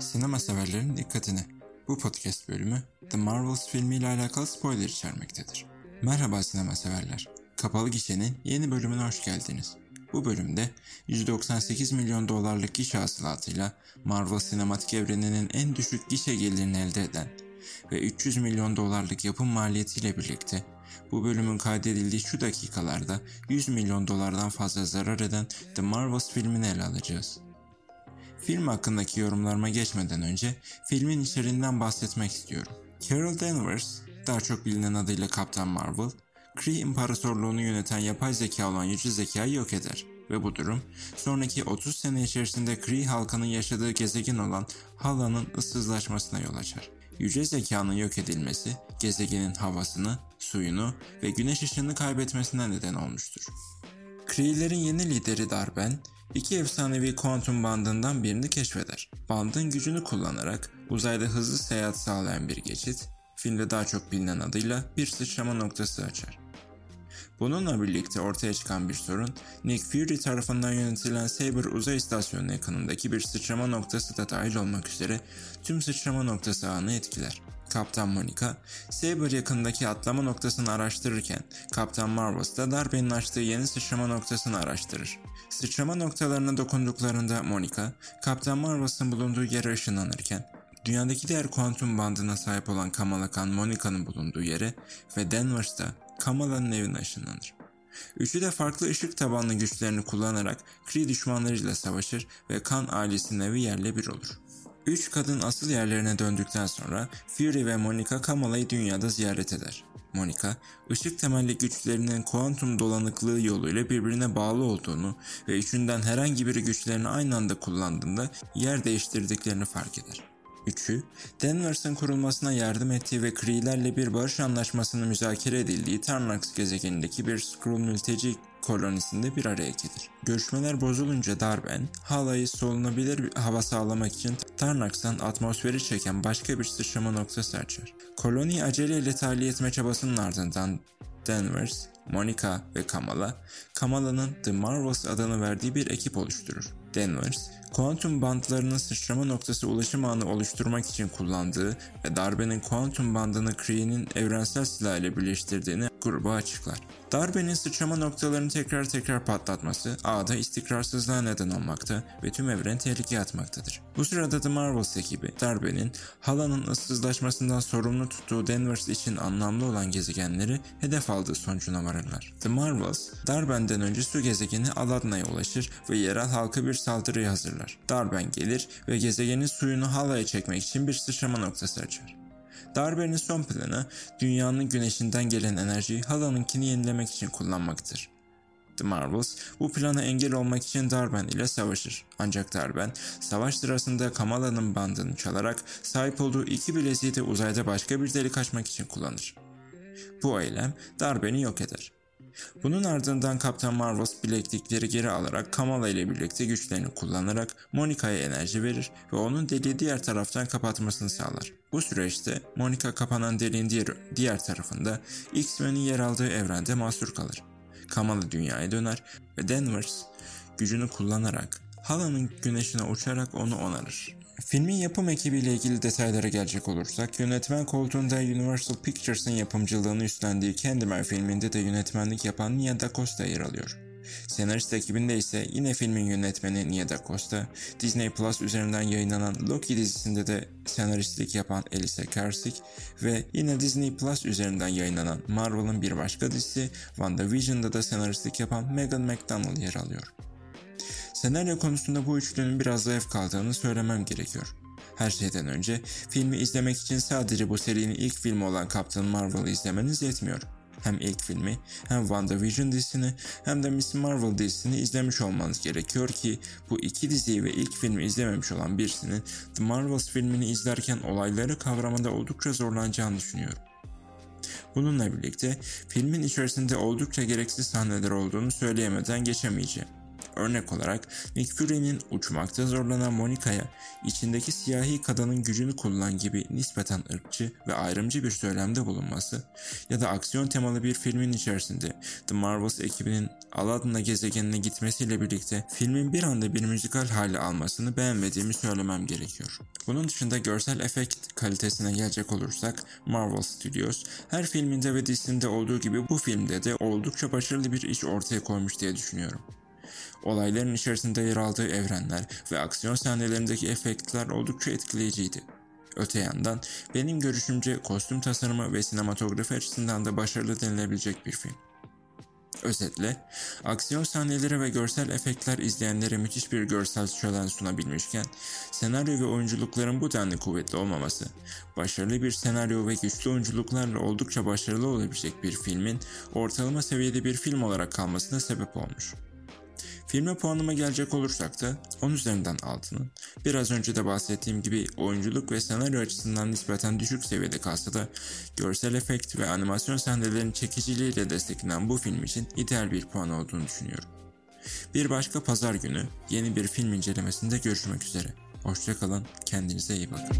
Sinema severlerin dikkatine. Bu podcast bölümü The Marvels filmiyle alakalı spoiler içermektedir. Merhaba sinema severler. Kapalı Gişe'nin yeni bölümüne hoş geldiniz. Bu bölümde 198 milyon dolarlık gişe hasılatıyla Marvel sinematik evreninin en düşük gişe gelirini elde eden ve 300 milyon dolarlık yapım maliyetiyle birlikte bu bölümün kaydedildiği şu dakikalarda 100 milyon dolardan fazla zarar eden The Marvels filmini ele alacağız. Film hakkındaki yorumlarıma geçmeden önce filmin içeriğinden bahsetmek istiyorum. Carol Danvers, daha çok bilinen adıyla Kaptan Marvel, Kree İmparatorluğunu yöneten yapay zeka olan yüce zekayı yok eder ve bu durum sonraki 30 sene içerisinde Kree halkının yaşadığı gezegen olan Hala'nın ıssızlaşmasına yol açar. Yüce zekanın yok edilmesi gezegenin havasını, suyunu ve güneş ışığını kaybetmesine neden olmuştur. Kree'lerin yeni lideri Darben, iki efsanevi kuantum bandından birini keşfeder. Bandın gücünü kullanarak uzayda hızlı seyahat sağlayan bir geçit, filmde daha çok bilinen adıyla bir sıçrama noktası açar. Bununla birlikte ortaya çıkan bir sorun, Nick Fury tarafından yönetilen Saber uzay istasyonu yakınındaki bir sıçrama noktası da dahil olmak üzere tüm sıçrama noktası ağını etkiler. Kaptan Monica, Saber yakındaki atlama noktasını araştırırken Kaptan Marvels da darbenin açtığı yeni sıçrama noktasını araştırır. Sıçrama noktalarına dokunduklarında Monica, Kaptan Marvels'ın bulunduğu yere ışınlanırken dünyadaki diğer kuantum bandına sahip olan Kamala Khan Monica'nın bulunduğu yere ve Danvers da Kamala'nın evine ışınlanır. Üçü de farklı ışık tabanlı güçlerini kullanarak Kree düşmanlarıyla savaşır ve Khan ailesinin evi yerle bir olur. Üç kadın asıl yerlerine döndükten sonra Fury ve Monica Kamala'yı dünyada ziyaret eder. Monica, ışık temelli güçlerinin kuantum dolanıklığı yoluyla birbirine bağlı olduğunu ve üçünden herhangi biri güçlerini aynı anda kullandığında yer değiştirdiklerini fark eder. Üçü, Danvers'ın kurulmasına yardım ettiği ve Kree'lerle bir barış anlaşmasının müzakere edildiği Tarnax gezegenindeki bir Skrull mülteci kolonisinde bir araya gelir. Görüşmeler bozulunca Darben, halayı solunabilir bir hava sağlamak için Tarnax'tan atmosferi çeken başka bir sıçrama noktası açar. Koloniyi aceleyle tahliye etme çabasının ardından Danvers, Monica ve Kamala, Kamala'nın The Marvels adını verdiği bir ekip oluşturur. Danvers, kuantum bantlarının sıçrama noktası ulaşım ağını oluşturmak için kullandığı ve darbenin kuantum bandını Kree'nin evrensel silah ile birleştirdiğini gruba açıklar. Darbenin sıçrama noktalarını tekrar tekrar patlatması ağda istikrarsızlığa neden olmakta ve tüm evren tehlikeye atmaktadır. Bu sırada The Marvels ekibi darbenin Hala'nın ıssızlaşmasından sorumlu tuttuğu Danvers için anlamlı olan gezegenleri hedef aldığı sonucuna varırlar. The Marvels, Darben'den önce su gezegeni Aladna'ya ulaşır ve yerel halkı bir saldırıya hazırlar. Darben gelir ve gezegenin suyunu Hala'ya çekmek için bir sıçrama noktası açar. Darbenin son planı dünyanın güneşinden gelen enerjiyi Hala'nınkini yenilemek için kullanmaktır. The Marvels bu plana engel olmak için Darben ile savaşır. Ancak Darben savaş sırasında Kamala'nın bandını çalarak sahip olduğu iki bileziği de uzayda başka bir delik açmak için kullanır. Bu eylem Darben'i yok eder. Bunun ardından Kaptan Marvels bileklikleri geri alarak Kamala ile birlikte güçlerini kullanarak Monica'ya enerji verir ve onun deliği diğer taraftan kapatmasını sağlar. Bu süreçte Monica kapanan deliğin diğer, diğer tarafında X-Men'in yer aldığı evrende mahsur kalır. Kamala dünyaya döner ve Danvers gücünü kullanarak Hala'nın güneşine uçarak onu onarır. Filmin yapım ekibiyle ilgili detaylara gelecek olursak, yönetmen koltuğunda Universal Pictures'ın yapımcılığını üstlendiği Candyman filminde de yönetmenlik yapan Nia Da Costa yer alıyor. Senarist ekibinde ise yine filmin yönetmeni Nia Da Costa, Disney Plus üzerinden yayınlanan Loki dizisinde de senaristlik yapan Elisa Karsik ve yine Disney Plus üzerinden yayınlanan Marvel'ın bir başka dizisi WandaVision'da da senaristlik yapan Megan McDonnell yer alıyor. Senaryo konusunda bu üçlünün biraz zayıf kaldığını söylemem gerekiyor. Her şeyden önce filmi izlemek için sadece bu serinin ilk filmi olan Captain Marvel'ı izlemeniz yetmiyor. Hem ilk filmi hem WandaVision dizisini hem de Miss Marvel dizisini izlemiş olmanız gerekiyor ki bu iki diziyi ve ilk filmi izlememiş olan birisinin The Marvels filmini izlerken olayları kavramada oldukça zorlanacağını düşünüyorum. Bununla birlikte filmin içerisinde oldukça gereksiz sahneler olduğunu söyleyemeden geçemeyeceğim. Örnek olarak Nick Fury'nin uçmakta zorlanan Monica'ya içindeki siyahi kadının gücünü kullan gibi nispeten ırkçı ve ayrımcı bir söylemde bulunması ya da aksiyon temalı bir filmin içerisinde The Marvels ekibinin Aladdin'a gezegenine gitmesiyle birlikte filmin bir anda bir müzikal hale almasını beğenmediğimi söylemem gerekiyor. Bunun dışında görsel efekt kalitesine gelecek olursak Marvel Studios her filminde ve dizisinde olduğu gibi bu filmde de oldukça başarılı bir iş ortaya koymuş diye düşünüyorum. Olayların içerisinde yer aldığı evrenler ve aksiyon sahnelerindeki efektler oldukça etkileyiciydi. Öte yandan benim görüşümce kostüm tasarımı ve sinematografi açısından da başarılı denilebilecek bir film. Özetle, aksiyon sahneleri ve görsel efektler izleyenlere müthiş bir görsel şölen sunabilmişken, senaryo ve oyunculukların bu denli kuvvetli olmaması, başarılı bir senaryo ve güçlü oyunculuklarla oldukça başarılı olabilecek bir filmin ortalama seviyede bir film olarak kalmasına sebep olmuş. Filme puanıma gelecek olursak da 10 üzerinden 6'nın biraz önce de bahsettiğim gibi oyunculuk ve senaryo açısından nispeten düşük seviyede kalsa da görsel efekt ve animasyon sahnelerin çekiciliğiyle desteklenen bu film için ideal bir puan olduğunu düşünüyorum. Bir başka pazar günü yeni bir film incelemesinde görüşmek üzere. Hoşçakalın, kendinize iyi bakın.